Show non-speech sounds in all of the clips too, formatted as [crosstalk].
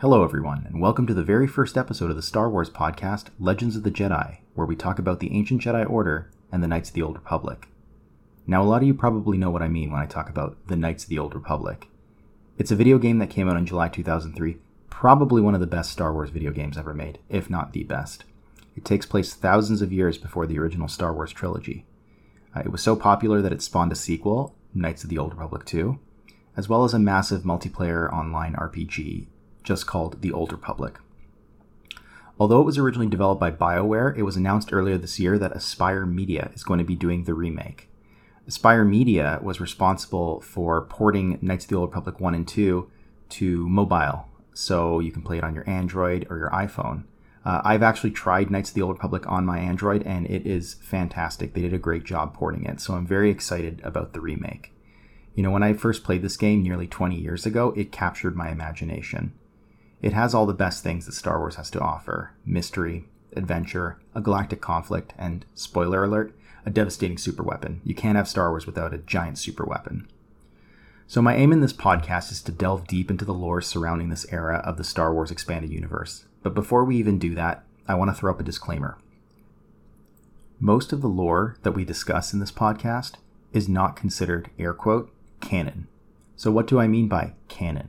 Hello, everyone, and welcome to the very first episode of the Star Wars podcast, Legends of the Jedi, where we talk about the ancient Jedi Order and the Knights of the Old Republic. Now, a lot of you probably know what I mean when I talk about the Knights of the Old Republic. It's a video game that came out in July 2003, probably one of the best Star Wars video games ever made, if not the best. It takes place thousands of years before the original Star Wars trilogy. Uh, it was so popular that it spawned a sequel, Knights of the Old Republic 2, as well as a massive multiplayer online RPG just called The Old Republic. Although it was originally developed by BioWare, it was announced earlier this year that Aspyr Media is going to be doing the remake. Aspyr Media was responsible for porting Knights of the Old Republic 1 and 2 to mobile, so you can play it on your Android or your iPhone. Uh, I've actually tried Knights of the Old Republic on my Android, and it is fantastic. They did a great job porting it, so I'm very excited about the remake. You know, when I first played this game nearly 20 years ago, it captured my imagination. It has all the best things that Star Wars has to offer mystery, adventure, a galactic conflict, and, spoiler alert, a devastating superweapon. You can't have Star Wars without a giant superweapon. So, my aim in this podcast is to delve deep into the lore surrounding this era of the Star Wars expanded universe. But before we even do that, I want to throw up a disclaimer. Most of the lore that we discuss in this podcast is not considered, air quote, canon. So, what do I mean by canon?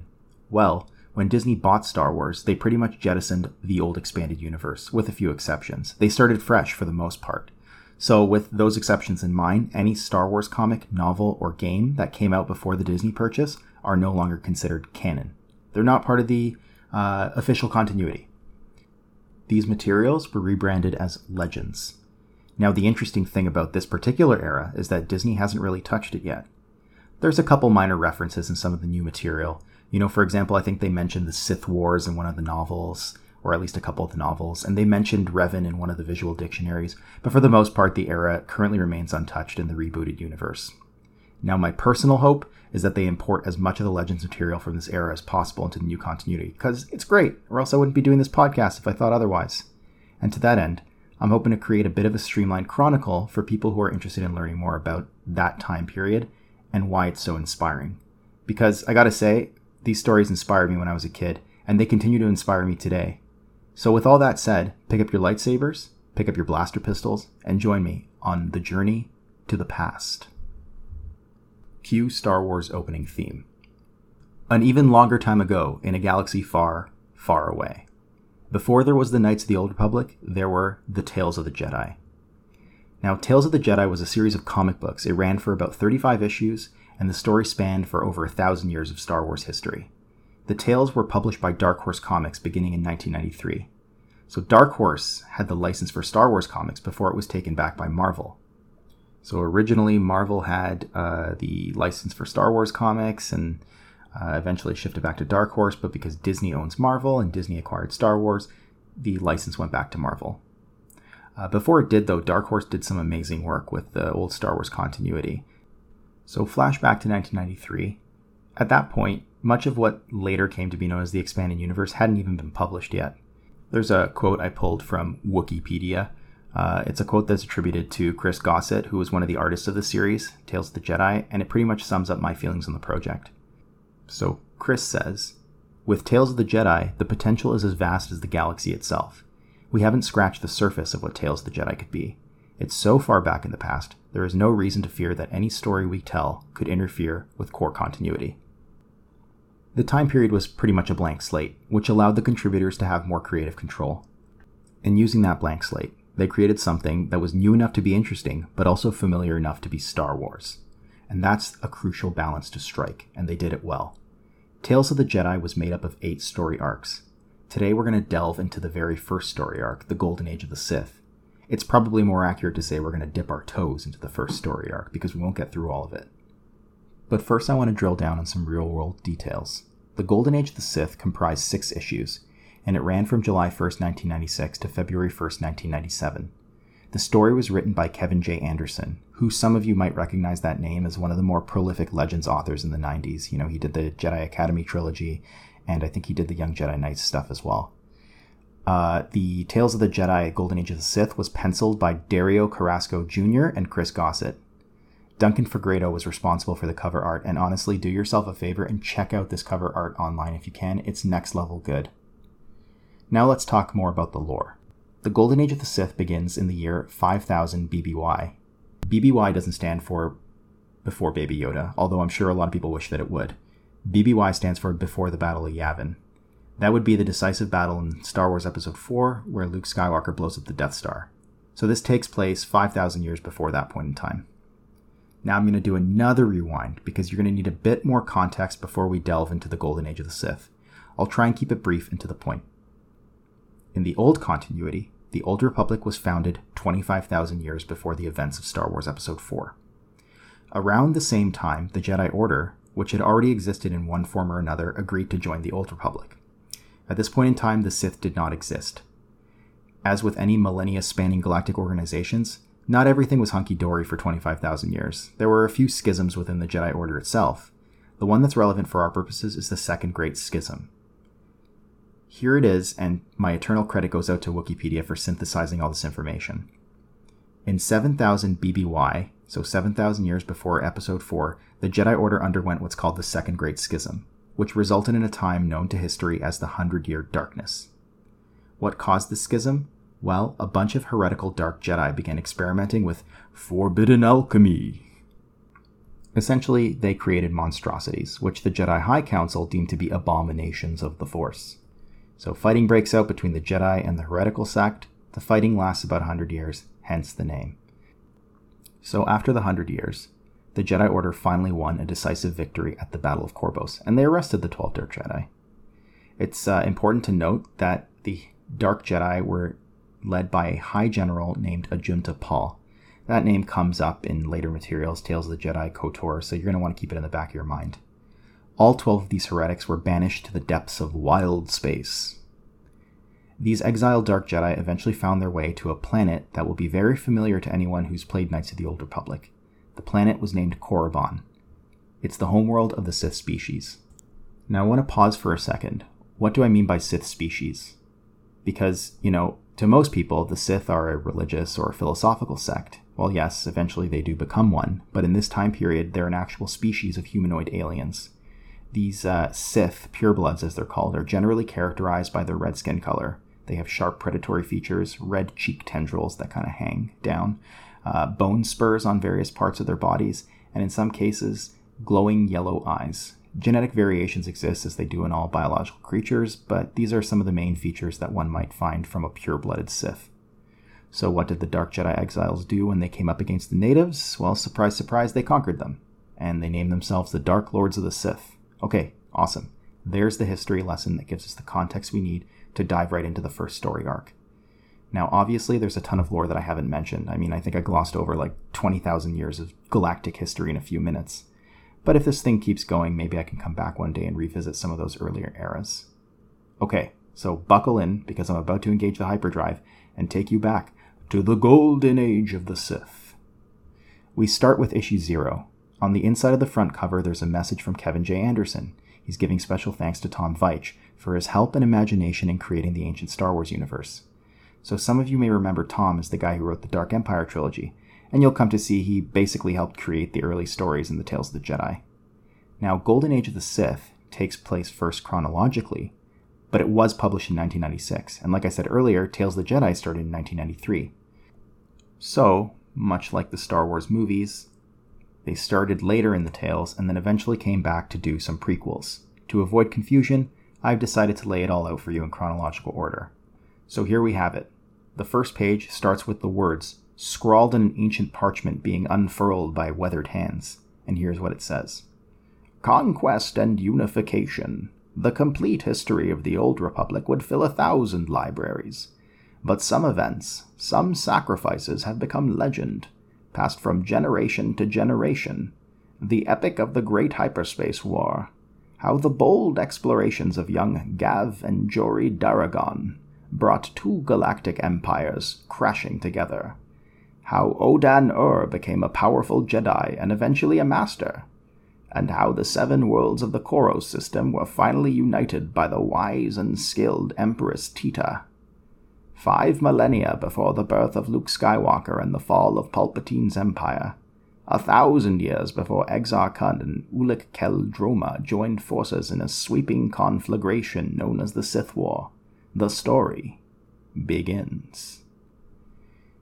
Well, when Disney bought Star Wars, they pretty much jettisoned the old expanded universe, with a few exceptions. They started fresh for the most part. So, with those exceptions in mind, any Star Wars comic, novel, or game that came out before the Disney purchase are no longer considered canon. They're not part of the uh, official continuity. These materials were rebranded as Legends. Now, the interesting thing about this particular era is that Disney hasn't really touched it yet. There's a couple minor references in some of the new material, you know, for example, I think they mentioned the Sith Wars in one of the novels, or at least a couple of the novels, and they mentioned Revan in one of the visual dictionaries, but for the most part, the era currently remains untouched in the rebooted universe. Now, my personal hope is that they import as much of the Legends material from this era as possible into the new continuity, because it's great, or else I wouldn't be doing this podcast if I thought otherwise. And to that end, I'm hoping to create a bit of a streamlined chronicle for people who are interested in learning more about that time period and why it's so inspiring. Because I gotta say, these stories inspired me when I was a kid, and they continue to inspire me today. So, with all that said, pick up your lightsabers, pick up your blaster pistols, and join me on the journey to the past. Cue Star Wars opening theme. An even longer time ago, in a galaxy far, far away. Before there was the Knights of the Old Republic, there were the Tales of the Jedi. Now, Tales of the Jedi was a series of comic books. It ran for about 35 issues and the story spanned for over a thousand years of Star Wars history. The tales were published by Dark Horse Comics beginning in 1993. So Dark Horse had the license for Star Wars comics before it was taken back by Marvel. So originally, Marvel had uh, the license for Star Wars comics and uh, eventually shifted back to Dark Horse, but because Disney owns Marvel and Disney acquired Star Wars, the license went back to Marvel. Uh, before it did, though, Dark Horse did some amazing work with the old Star Wars continuity. So, flashback to 1993. At that point, much of what later came to be known as the expanded universe hadn't even been published yet. There's a quote I pulled from Wikipedia. Uh, it's a quote that's attributed to Chris Gossett, who was one of the artists of the series, Tales of the Jedi, and it pretty much sums up my feelings on the project. So, Chris says With Tales of the Jedi, the potential is as vast as the galaxy itself. We haven't scratched the surface of what Tales of the Jedi could be. It's so far back in the past, there is no reason to fear that any story we tell could interfere with core continuity. The time period was pretty much a blank slate, which allowed the contributors to have more creative control. In using that blank slate, they created something that was new enough to be interesting, but also familiar enough to be Star Wars. And that's a crucial balance to strike, and they did it well. Tales of the Jedi was made up of eight story arcs. Today we're going to delve into the very first story arc, the Golden Age of the Sith, it's probably more accurate to say we're going to dip our toes into the first story arc because we won't get through all of it. But first, I want to drill down on some real world details. The Golden Age of the Sith comprised six issues, and it ran from July 1st, 1996 to February 1st, 1997. The story was written by Kevin J. Anderson, who some of you might recognize that name as one of the more prolific Legends authors in the 90s. You know, he did the Jedi Academy trilogy, and I think he did the Young Jedi Knights stuff as well. Uh, the Tales of the Jedi Golden Age of the Sith was penciled by Dario Carrasco Jr. and Chris Gossett. Duncan Fegredo was responsible for the cover art, and honestly, do yourself a favor and check out this cover art online if you can. It's next level good. Now let's talk more about the lore. The Golden Age of the Sith begins in the year 5000 BBY. BBY doesn't stand for before Baby Yoda, although I'm sure a lot of people wish that it would. BBY stands for Before the Battle of Yavin. That would be the decisive battle in Star Wars Episode 4, where Luke Skywalker blows up the Death Star. So this takes place 5,000 years before that point in time. Now I'm going to do another rewind because you're going to need a bit more context before we delve into the Golden Age of the Sith. I'll try and keep it brief and to the point. In the old continuity, the Old Republic was founded 25,000 years before the events of Star Wars Episode 4. Around the same time, the Jedi Order, which had already existed in one form or another, agreed to join the Old Republic. At this point in time, the Sith did not exist. As with any millennia spanning galactic organizations, not everything was hunky dory for 25,000 years. There were a few schisms within the Jedi Order itself. The one that's relevant for our purposes is the Second Great Schism. Here it is, and my eternal credit goes out to Wikipedia for synthesizing all this information. In 7000 BBY, so 7,000 years before Episode 4, the Jedi Order underwent what's called the Second Great Schism which resulted in a time known to history as the Hundred Year Darkness. What caused the schism? Well, a bunch of heretical Dark Jedi began experimenting with forbidden alchemy. Essentially, they created monstrosities, which the Jedi High Council deemed to be abominations of the Force. So, fighting breaks out between the Jedi and the heretical sect. The fighting lasts about 100 years, hence the name. So, after the 100 years, the Jedi Order finally won a decisive victory at the Battle of Corbos, and they arrested the 12 Dark Jedi. It's uh, important to note that the Dark Jedi were led by a High General named Ajunta Pall. That name comes up in later materials, Tales of the Jedi, KOTOR, so you're going to want to keep it in the back of your mind. All 12 of these heretics were banished to the depths of wild space. These exiled Dark Jedi eventually found their way to a planet that will be very familiar to anyone who's played Knights of the Old Republic. The planet was named Korriban. It's the homeworld of the Sith species. Now, I want to pause for a second. What do I mean by Sith species? Because, you know, to most people, the Sith are a religious or philosophical sect. Well, yes, eventually they do become one, but in this time period, they're an actual species of humanoid aliens. These uh, Sith, purebloods as they're called, are generally characterized by their red skin color. They have sharp predatory features, red cheek tendrils that kind of hang down, uh, bone spurs on various parts of their bodies, and in some cases, glowing yellow eyes. Genetic variations exist as they do in all biological creatures, but these are some of the main features that one might find from a pure blooded Sith. So, what did the Dark Jedi exiles do when they came up against the natives? Well, surprise, surprise, they conquered them. And they named themselves the Dark Lords of the Sith. Okay, awesome. There's the history lesson that gives us the context we need to dive right into the first story arc. Now, obviously, there's a ton of lore that I haven't mentioned. I mean, I think I glossed over like 20,000 years of galactic history in a few minutes. But if this thing keeps going, maybe I can come back one day and revisit some of those earlier eras. Okay, so buckle in because I'm about to engage the hyperdrive and take you back to the golden age of the Sith. We start with issue zero. On the inside of the front cover, there's a message from Kevin J. Anderson. He's giving special thanks to Tom Veitch for his help and imagination in creating the ancient Star Wars universe. So some of you may remember Tom as the guy who wrote the Dark Empire trilogy, and you'll come to see he basically helped create the early stories in the Tales of the Jedi. Now, Golden Age of the Sith takes place first chronologically, but it was published in 1996, and like I said earlier, Tales of the Jedi started in 1993. So, much like the Star Wars movies, they started later in the tales and then eventually came back to do some prequels. To avoid confusion, I've decided to lay it all out for you in chronological order. So here we have it the first page starts with the words, scrawled in an ancient parchment being unfurled by weathered hands. And here's what it says Conquest and Unification. The complete history of the Old Republic would fill a thousand libraries. But some events, some sacrifices have become legend, passed from generation to generation. The epic of the Great Hyperspace War. How the bold explorations of young Gav and Jory Daragon brought two galactic empires crashing together. How Odan Ur became a powerful Jedi and eventually a Master, and how the seven worlds of the Koros system were finally united by the wise and skilled Empress Teta. Five millennia before the birth of Luke Skywalker and the fall of Palpatine's empire, a thousand years before Exar Kun and Ulic Qel Droma joined forces in a sweeping conflagration known as the Sith War, the story begins.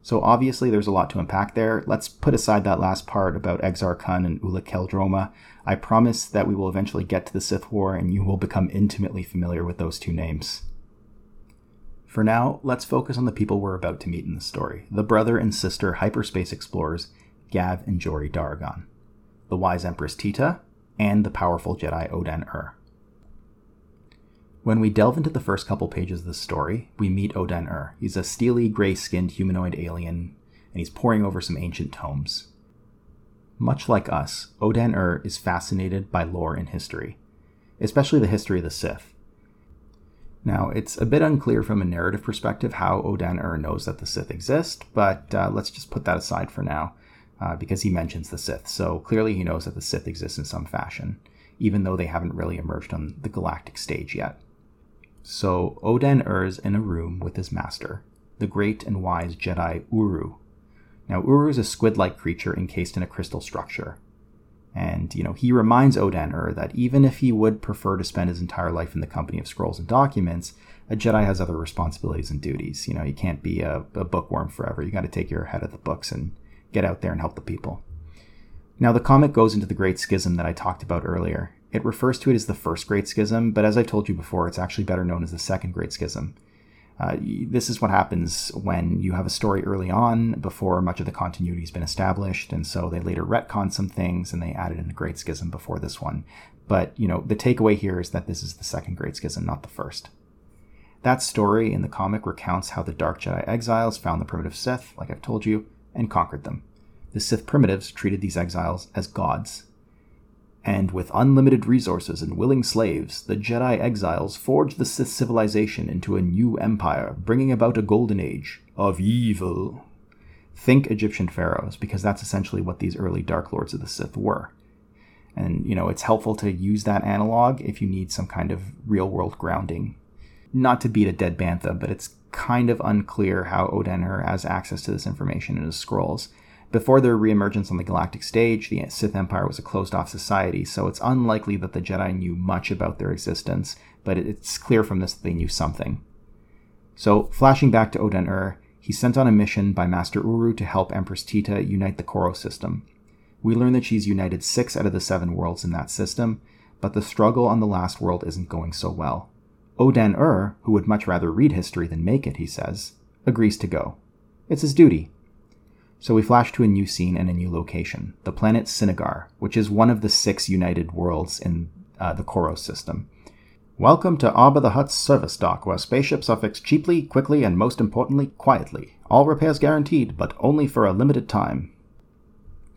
So obviously there's a lot to unpack there. Let's put aside that last part about Exar Kun and Ulic Qel-Droma. I promise that we will eventually get to the Sith War and you will become intimately familiar with those two names. For now, let's focus on the people we're about to meet in the story the brother and sister hyperspace explorers Gav and Jory Daragon, the wise Empress Teta, and the powerful Jedi Odan Ur. When we delve into the first couple pages of the story, we meet Odan Ur. He's a steely, gray skinned humanoid alien, and he's poring over some ancient tomes. Much like us, Odan Ur is fascinated by lore and history, especially the history of the Sith. Now, it's a bit unclear from a narrative perspective how Odan Ur knows that the Sith exist, but uh, let's just put that aside for now, uh, because he mentions the Sith, so clearly he knows that the Sith exist in some fashion, even though they haven't really emerged on the galactic stage yet. So Odan Ur's in a room with his master, the great and wise Jedi Uru. Now Uru is a squid-like creature encased in a crystal structure. And, you know, he reminds Odan Ur that even if he would prefer to spend his entire life in the company of scrolls and documents, a Jedi has other responsibilities and duties. You know, you can't be a, a bookworm forever. You got to take your head out of the books and get out there and help the people. Now, the comic goes into the Great Schism that I talked about earlier, it refers to it as the First Great Schism, but as I've told you before, it's actually better known as the Second Great Schism. Uh, this is what happens when you have a story early on before much of the continuity has been established, and so they later retcon some things and they added in a Great Schism before this one. But you know, the takeaway here is that this is the Second Great Schism, not the first. That story in the comic recounts how the Dark Jedi exiles found the primitive Sith, like I've told you, and conquered them. The Sith primitives treated these exiles as gods and with unlimited resources and willing slaves, the Jedi exiles forged the Sith civilization into a new empire, bringing about a golden age of evil. Think Egyptian pharaohs, because that's essentially what these early Dark Lords of the Sith were. And, you know, it's helpful to use that analog if you need some kind of real world grounding. Not to beat a dead bantha, but it's kind of unclear how Odan Ur has access to this information in his scrolls. Before their reemergence on the galactic stage, the Sith Empire was a closed off society, so it's unlikely that the Jedi knew much about their existence, but it's clear from this that they knew something. So, flashing back to Odan Ur, he's sent on a mission by Master Uru to help Empress Teta unite the Koros system. We learn that she's united six out of the seven worlds in that system, but the struggle on the last world isn't going so well. Odan Ur, who would much rather read history than make it, he says, agrees to go. It's his duty. So we flash to a new scene and a new location, the planet Cinnagar, which is one of the six united worlds in uh, the Koros system. Welcome to Arba the Hutt's service dock, where spaceships are fixed cheaply, quickly, and most importantly, quietly. All repairs guaranteed, but only for a limited time.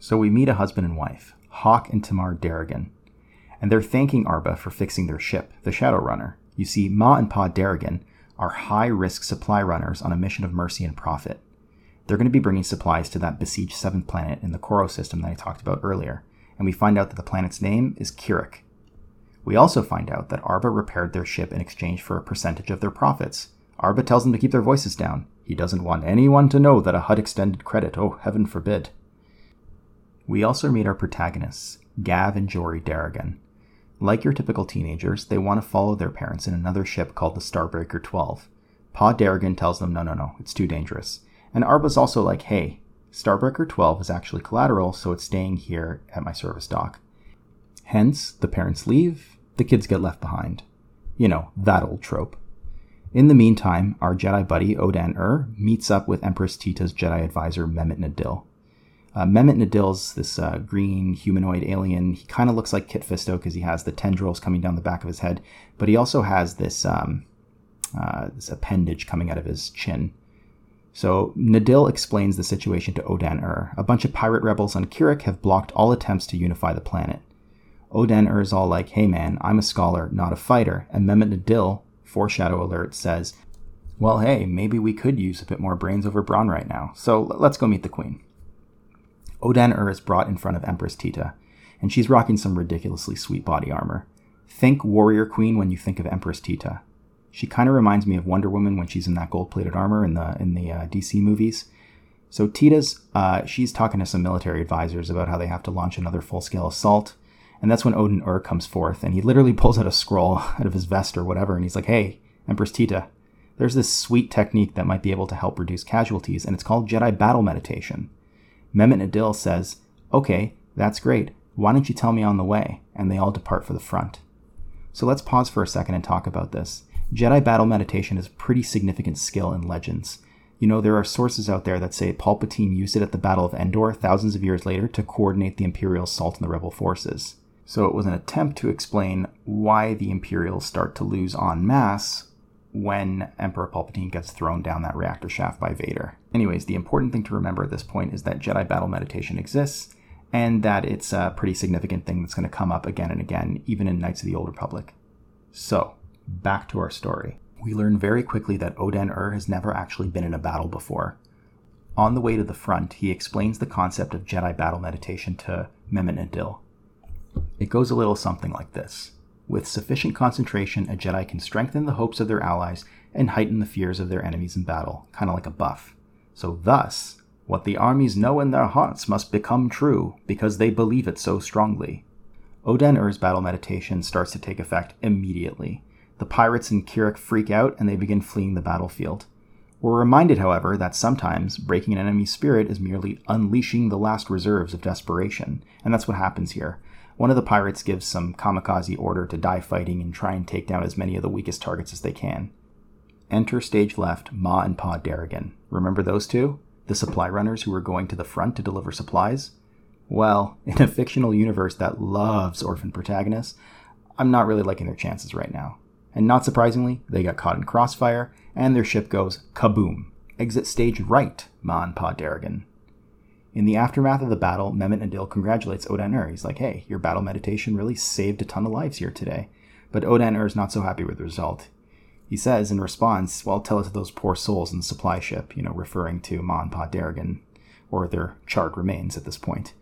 So we meet a husband and wife, Hawk and Tamar Daragon, and they're thanking Arba for fixing their ship, the Shadowrunner. You see, Ma and Pa Daragon are high risk supply runners on a mission of mercy and profit they're going to be bringing supplies to that besieged seventh planet in the Koros system that I talked about earlier, and we find out that the planet's name is Kirrek. We also find out that Arba repaired their ship in exchange for a percentage of their profits. Arba tells them to keep their voices down. He doesn't want anyone to know that a Hutt extended credit, oh, heaven forbid. We also meet our protagonists, Gav and Jory Daragon. Like your typical teenagers, they want to follow their parents in another ship called the Starbreaker 12. Pa Daragon tells them no, no, no, it's too dangerous. And Arba's also like, hey, Starbreaker 12 is actually collateral, so it's staying here at my service dock. Hence, the parents leave, the kids get left behind. You know, that old trope. In the meantime, our Jedi buddy Odan Ur meets up with Empress Teta's Jedi advisor Mehmet Nadil. Uh, Mehmet Nadil's this uh, green humanoid alien. He kind of looks like Kit Fisto because he has the tendrils coming down the back of his head, but he also has this um, uh, this appendage coming out of his chin. So Nadil explains the situation to Odan Ur. A bunch of pirate rebels on Kirrek have blocked all attempts to unify the planet. Odan Ur is all like, hey man, I'm a scholar, not a fighter. And Mehmet Nadil, foreshadow alert, says, well, hey, maybe we could use a bit more brains over brawn right now. So let's go meet the queen. Odan Ur is brought in front of Empress Teta, and she's rocking some ridiculously sweet body armor. Think warrior queen when you think of Empress Teta. She kind of reminds me of Wonder Woman when she's in that gold-plated armor in the in the uh, DC movies. So Teta's uh, she's talking to some military advisors about how they have to launch another full-scale assault, and that's when Odan Ur comes forth, and he literally pulls out a scroll [laughs] out of his vest or whatever, and he's like, "Hey, Empress Teta, there's this sweet technique that might be able to help reduce casualties, and it's called Jedi Battle Meditation. Mehmet Nadil says, Okay, that's great. Why don't you tell me on the way? And they all depart for the front. So let's pause for a second and talk about this. Jedi battle meditation is a pretty significant skill in legends. You know, there are sources out there that say Palpatine used it at the Battle of Endor thousands of years later to coordinate the Imperial assault on the rebel forces. So it was an attempt to explain why the Imperials start to lose en masse when Emperor Palpatine gets thrown down that reactor shaft by Vader. Anyways, the important thing to remember at this point is that Jedi battle meditation exists and that it's a pretty significant thing that's going to come up again and again, even in Knights of the Old Republic. So, back to our story. We learn very quickly that Odan Ur has never actually been in a battle before. On the way to the front, he explains the concept of Jedi battle meditation to Mehmet Nadil. It goes a little something like this. With sufficient concentration, a Jedi can strengthen the hopes of their allies and heighten the fears of their enemies in battle, kind of like a buff. So, thus, what the armies know in their hearts must become true, because they believe it so strongly. Odan Ur's battle meditation starts to take effect immediately. The pirates in Kirrek freak out and they begin fleeing the battlefield. We're reminded, however, that sometimes breaking an enemy's spirit is merely unleashing the last reserves of desperation, and that's what happens here. One of the pirates gives some kamikaze order to die fighting and try and take down as many of the weakest targets as they can. Enter stage left Ma and Pa Daragon. Remember those two? the supply runners who were going to the front to deliver supplies? Well, in a fictional universe that loves orphan protagonists, I'm not really liking their chances right now. And not surprisingly, they got caught in crossfire, and their ship goes kaboom. Exit stage right, and Pa Daragon. In the aftermath of the battle, Mehmet Nadil congratulates Odan Ur. He's like, hey, your battle meditation really saved a ton of lives here today. But Odan Ur is not so happy with the result. He says in response, well, tell it to those poor souls in the supply ship, you know, referring to and Pa Daragon, or their charred remains at this point.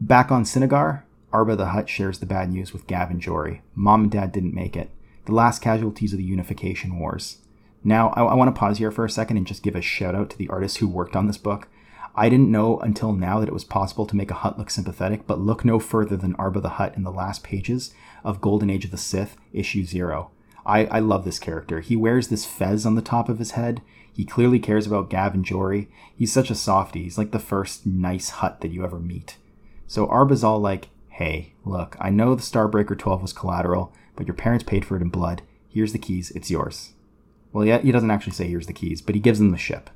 Back on Cinnagar, Arba the Hutt shares the bad news with Gav and Jory. Mom and Dad didn't make it. The last casualties of the Unification Wars. Now, I, I want to pause here for a second and just give a shout out to the artists who worked on this book. I didn't know until now that it was possible to make a Hutt look sympathetic, but look no further than Arba the Hutt in the last pages of Golden Age of the Sith, issue zero. I, I love this character. He wears this fez on the top of his head. He clearly cares about Gav and Jory. He's such a softie. He's like the first nice Hutt that you ever meet. So Arba's all like, hey, look, I know the Starbreaker 12 was collateral, but your parents paid for it in blood. Here's the keys. It's yours. Well, yeah, he doesn't actually say here's the keys, but he gives them the ship.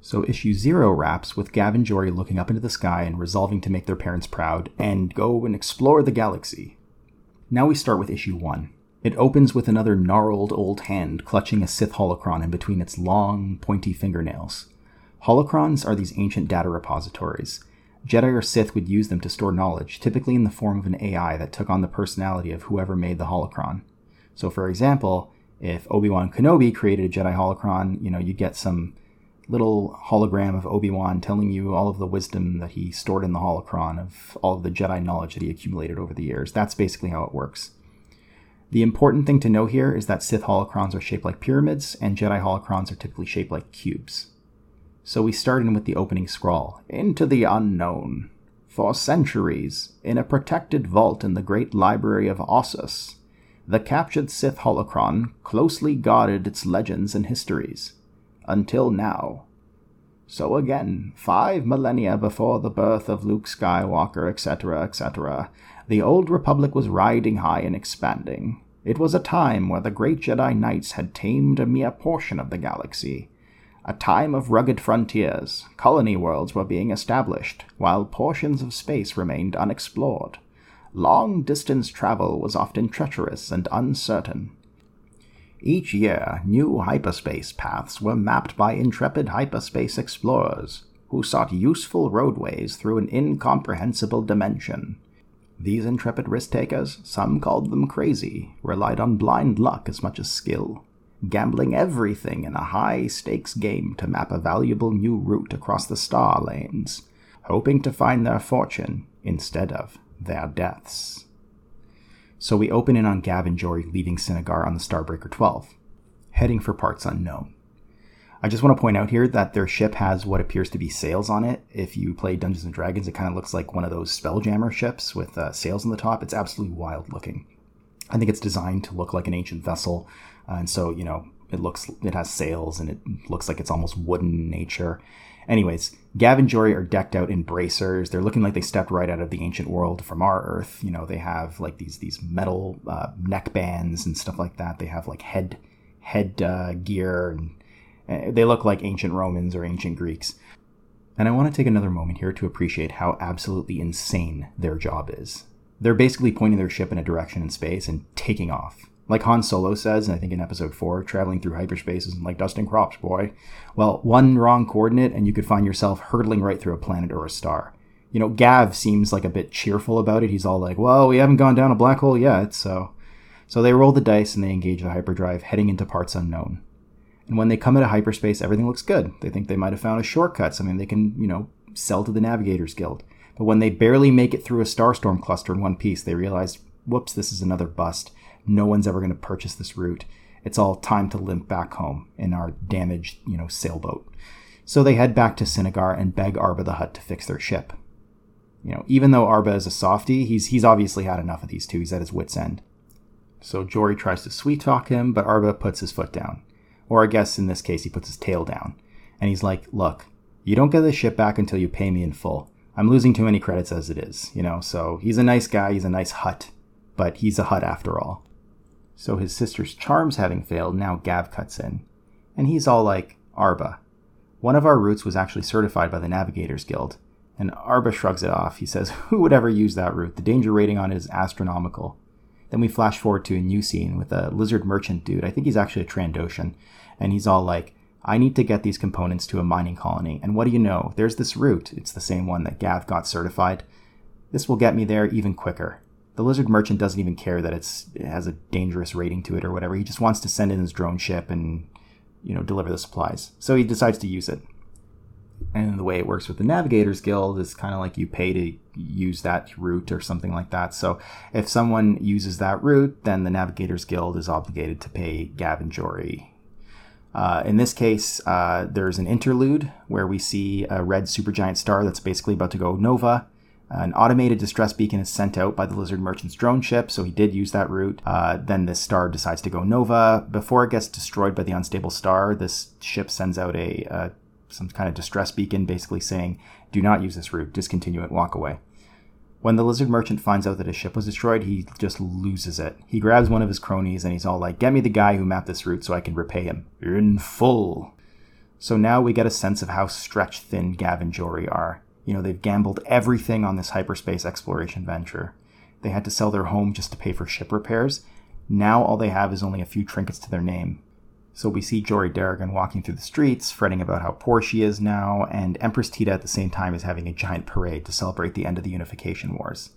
So issue zero wraps with Gav and Jory looking up into the sky and resolving to make their parents proud and go and explore the galaxy. Now we start with issue one. It opens with another gnarled old hand clutching a Sith holocron in between its long, pointy fingernails. Holocrons are these ancient data repositories. Jedi or Sith would use them to store knowledge, typically in the form of an AI that took on the personality of whoever made the holocron. So, for example, if Obi Wan Kenobi created a Jedi holocron, you know, you'd get some little hologram of Obi Wan telling you all of the wisdom that he stored in the holocron, of all of the Jedi knowledge that he accumulated over the years. That's basically how it works. The important thing to know here is that Sith holocrons are shaped like pyramids, and Jedi holocrons are typically shaped like cubes. So we start in with the opening scrawl Into the unknown. For centuries, in a protected vault in the great library of Ossus, the captured Sith holocron closely guarded its legends and histories. Until now. So again, five millennia before the birth of Luke Skywalker, etc., etc., the old Republic was riding high and expanding. It was a time where the great Jedi Knights had tamed a mere portion of the galaxy. A time of rugged frontiers, colony worlds were being established, while portions of space remained unexplored. Long distance travel was often treacherous and uncertain. Each year, new hyperspace paths were mapped by intrepid hyperspace explorers who sought useful roadways through an incomprehensible dimension. These intrepid risk takers, some called them crazy, relied on blind luck as much as skill, gambling everything in a high stakes game to map a valuable new route across the star lanes, hoping to find their fortune instead of their deaths. So we open in on Gav and Jory leaving Cinnagar on the Starbreaker 12, heading for parts unknown. I just want to point out here that their ship has what appears to be sails on it. If you play Dungeons and Dragons, it kind of looks like one of those Spelljammer ships with uh, sails on the top. It's absolutely wild looking. I think it's designed to look like an ancient vessel, uh, and so you know it looks it has sails and it looks like it's almost wooden in nature. Anyways, Gav and Jory are decked out in bracers. They're looking like they stepped right out of the ancient world from our Earth. You know, they have like these these metal uh, neck bands and stuff like that. They have like head head uh, gear and uh, they look like ancient Romans or ancient Greeks. And I want to take another moment here to appreciate how absolutely insane their job is. They're basically pointing their ship in a direction in space and taking off. Like Han Solo says, and I think in episode 4, traveling through hyperspace is like dusting crops, boy. Well, one wrong coordinate and you could find yourself hurtling right through a planet or a star. You know, Gav seems like a bit cheerful about it. He's all like, well, we haven't gone down a black hole yet, so. So they roll the dice and they engage the hyperdrive, heading into parts unknown. And when they come into hyperspace, everything looks good. They think they might have found a shortcut, something they can, you know, sell to the Navigators Guild. But when they barely make it through a starstorm cluster in one piece, they realize, whoops, this is another bust no one's ever going to purchase this route. It's all time to limp back home in our damaged, you know, sailboat. So they head back to Cinnagar and beg Arba the Hutt to fix their ship. You know, even though Arba is a softy, he's he's obviously had enough of these two. He's at his wits' end. So Jory tries to sweet talk him, but Arba puts his foot down. Or I guess in this case he puts his tail down. And he's like, Look, you don't get the ship back until you pay me in full. I'm losing too many credits as it is, you know, so he's a nice guy, he's a nice Hutt, but he's a Hutt after all. So his sister's charms having failed, now Gav cuts in. And he's all like, Arba. One of our routes was actually certified by the Navigators Guild. And Arba shrugs it off. He says, [laughs] Who would ever use that route? The danger rating on it is astronomical. Then we flash forward to a new scene with a lizard merchant dude. I think he's actually a Trandoshan. And he's all like, I need to get these components to a mining colony. And what do you know? There's this route. It's the same one that Gav got certified. This will get me there even quicker the lizard merchant doesn't even care that it's it has a dangerous rating to it or whatever. He just wants to send in his drone ship and you know deliver the supplies. So he decides to use it. And the way it works with the Navigators Guild is kind of like you pay to use that route or something like that. So if someone uses that route, then the Navigators Guild is obligated to pay Gav and Jory. Uh, in this case, uh, there's an interlude where we see a red supergiant star that's basically about to go nova an automated distress beacon is sent out by the Lizard Merchant's drone ship, so he did use that route. Uh, then this star decides to go nova. Before it gets destroyed by the unstable star, this ship sends out a uh, some kind of distress beacon, basically saying, "Do not use this route. Discontinue it. Walk away." When the lizard merchant finds out that his ship was destroyed, he just loses it. He grabs one of his cronies and he's all like, Get me the guy who mapped this route so I can repay him. In full. So now we get a sense of how stretched thin Gav and Jory are. You know, they've gambled everything on this hyperspace exploration venture. They had to sell their home just to pay for ship repairs. Now all they have is only a few trinkets to their name. So we see Jory Daragon walking through the streets, fretting about how poor she is now, and Empress Teta at the same time is having a giant parade to celebrate the end of the Unification Wars.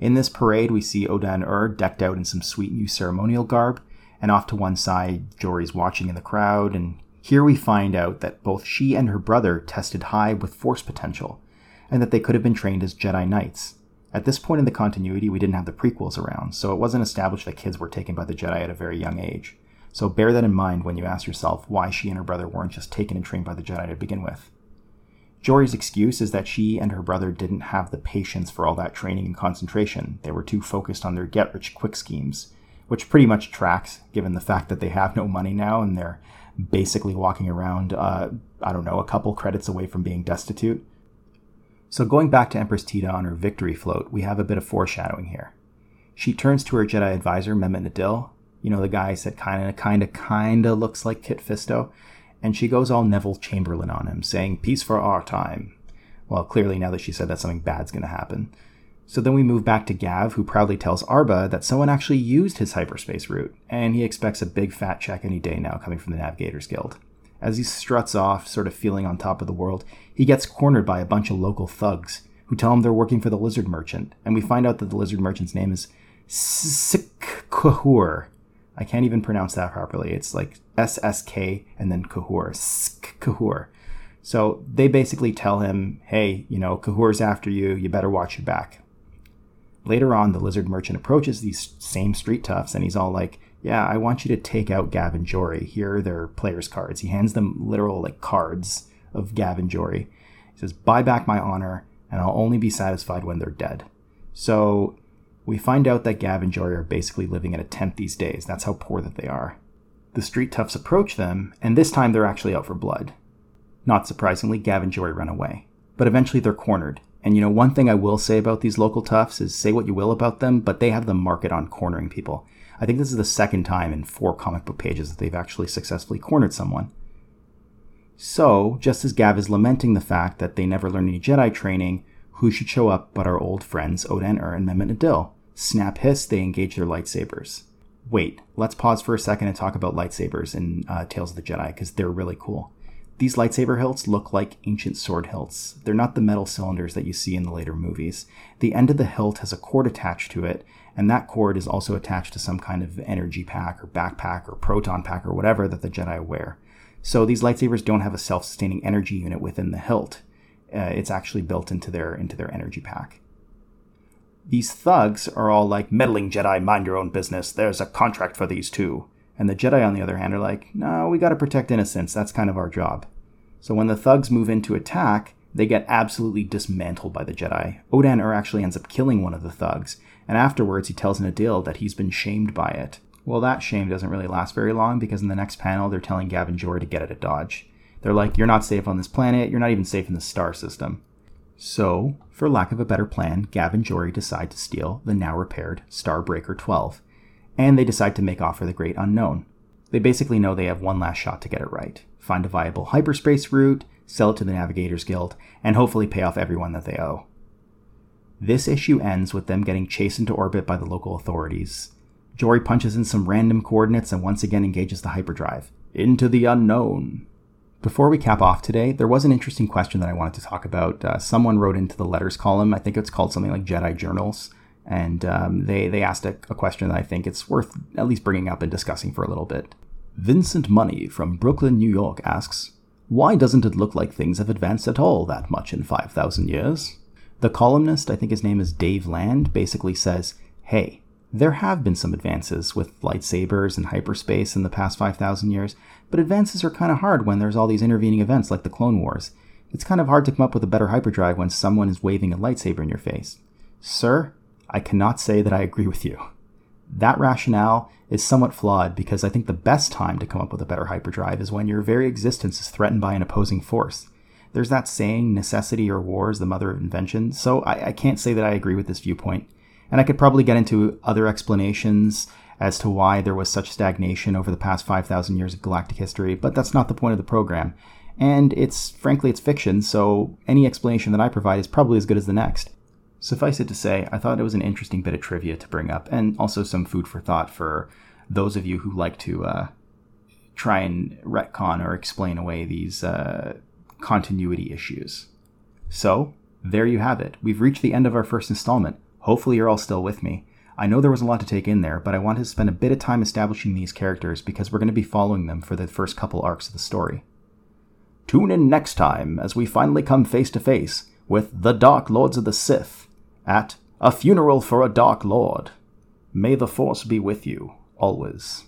In this parade, we see Odan Ur decked out in some sweet new ceremonial garb, and off to one side, Jory's watching in the crowd, and here we find out that both she and her brother tested high with force potential, and that they could have been trained as Jedi Knights. At this point in the continuity, we didn't have the prequels around, so it wasn't established that kids were taken by the Jedi at a very young age. So bear that in mind when you ask yourself why she and her brother weren't just taken and trained by the Jedi to begin with. Jory's excuse is that she and her brother didn't have the patience for all that training and concentration. They were too focused on their get rich quick schemes, which pretty much tracks given the fact that they have no money now and they're basically walking around, uh, I don't know, a couple credits away from being destitute. So, going back to Empress Teta on her victory float, we have a bit of foreshadowing here. She turns to her Jedi advisor, Mehmet Nadil, you know, the guy said kind of, kind of, kind of looks like Kit Fisto, and she goes all Neville Chamberlain on him, saying, Peace for our time. Well, clearly, now that she said that, something bad's going to happen. So then we move back to Gav, who proudly tells Arba that someone actually used his hyperspace route, and he expects a big fat check any day now coming from the Navigators Guild. As he struts off, sort of feeling on top of the world, he gets cornered by a bunch of local thugs who tell him they're working for the lizard merchant, and we find out that the lizard merchant's name is Sikhur. I can't even pronounce that properly. It's like S S K and then Kahur. Kahur. So they basically tell him, hey, you know, Kahur's after you, you better watch your back. Later on, the lizard merchant approaches these same street toughs and he's all like, yeah, I want you to take out Gav and Jory. Here are their players' cards. He hands them literal like cards of Gav and Jory. He says, buy back my honor, and I'll only be satisfied when they're dead. So we find out that Gav and Jory are basically living in a tent these days. That's how poor that they are. The street toughs approach them, and this time they're actually out for blood. Not surprisingly, Gav and Jory run away. But eventually they're cornered. And you know, one thing I will say about these local toughs is say what you will about them, but they have the market on cornering people. I think this is the second time in four comic book pages that they've actually successfully cornered someone. So, just as Gav is lamenting the fact that they never learned any Jedi training, who should show up but our old friends Odan-Urr and Mehmet Nadil? Snap hiss, they engage their lightsabers. Wait, let's pause for a second and talk about lightsabers in uh, Tales of the Jedi because they're really cool. These lightsaber hilts look like ancient sword hilts. They're not the metal cylinders that you see in the later movies. The end of the hilt has a cord attached to it, and that cord is also attached to some kind of energy pack or backpack or proton pack or whatever that the Jedi wear. So these lightsabers don't have a self-sustaining energy unit within the hilt. Uh, it's actually built into their into their energy pack. These thugs are all like meddling Jedi, mind your own business. There's a contract for these two. And the Jedi, on the other hand, are like, no, we gotta protect innocence. That's kind of our job. So when the thugs move in to attack, they get absolutely dismantled by the Jedi. Odan-Urr actually ends up killing one of the thugs, and afterwards he tells Nadil that he's been shamed by it. Well, that shame doesn't really last very long because in the next panel they're telling Gav and Jory to get out of Dodge. They're like, you're not safe on this planet, you're not even safe in the star system. So, for lack of a better plan, Gav and Jory decide to steal the now repaired Starbreaker 12, and they decide to make off for the great unknown. They basically know they have one last shot to get it right find a viable hyperspace route, sell it to the Navigators Guild, and hopefully pay off everyone that they owe. This issue ends with them getting chased into orbit by the local authorities. Jory punches in some random coordinates and once again engages the hyperdrive. Into the unknown. Before we cap off today, there was an interesting question that I wanted to talk about. Uh, someone wrote into the letters column, I think it's called something like Jedi Journals, and um, they, they asked a, a question that I think it's worth at least bringing up and discussing for a little bit. Vincent Money from Brooklyn, New York asks, Why doesn't it look like things have advanced at all that much in 5,000 years? The columnist, I think his name is Dave Land, basically says, Hey, there have been some advances with lightsabers and hyperspace in the past 5,000 years, but advances are kind of hard when there's all these intervening events like the Clone Wars. It's kind of hard to come up with a better hyperdrive when someone is waving a lightsaber in your face. Sir, I cannot say that I agree with you. That rationale is somewhat flawed because I think the best time to come up with a better hyperdrive is when your very existence is threatened by an opposing force. There's that saying, necessity or war is the mother of invention, so I, I can't say that I agree with this viewpoint. And I could probably get into other explanations as to why there was such stagnation over the past 5,000 years of galactic history, but that's not the point of the program. And it's, frankly, it's fiction, so any explanation that I provide is probably as good as the next. Suffice it to say, I thought it was an interesting bit of trivia to bring up, and also some food for thought for those of you who like to uh, try and retcon or explain away these uh, continuity issues. So, there you have it. We've reached the end of our first installment. Hopefully, you're all still with me. I know there was a lot to take in there, but I wanted to spend a bit of time establishing these characters because we're going to be following them for the first couple arcs of the story. Tune in next time as we finally come face to face with the Dark Lords of the Sith at A Funeral for a Dark Lord. May the Force be with you, always.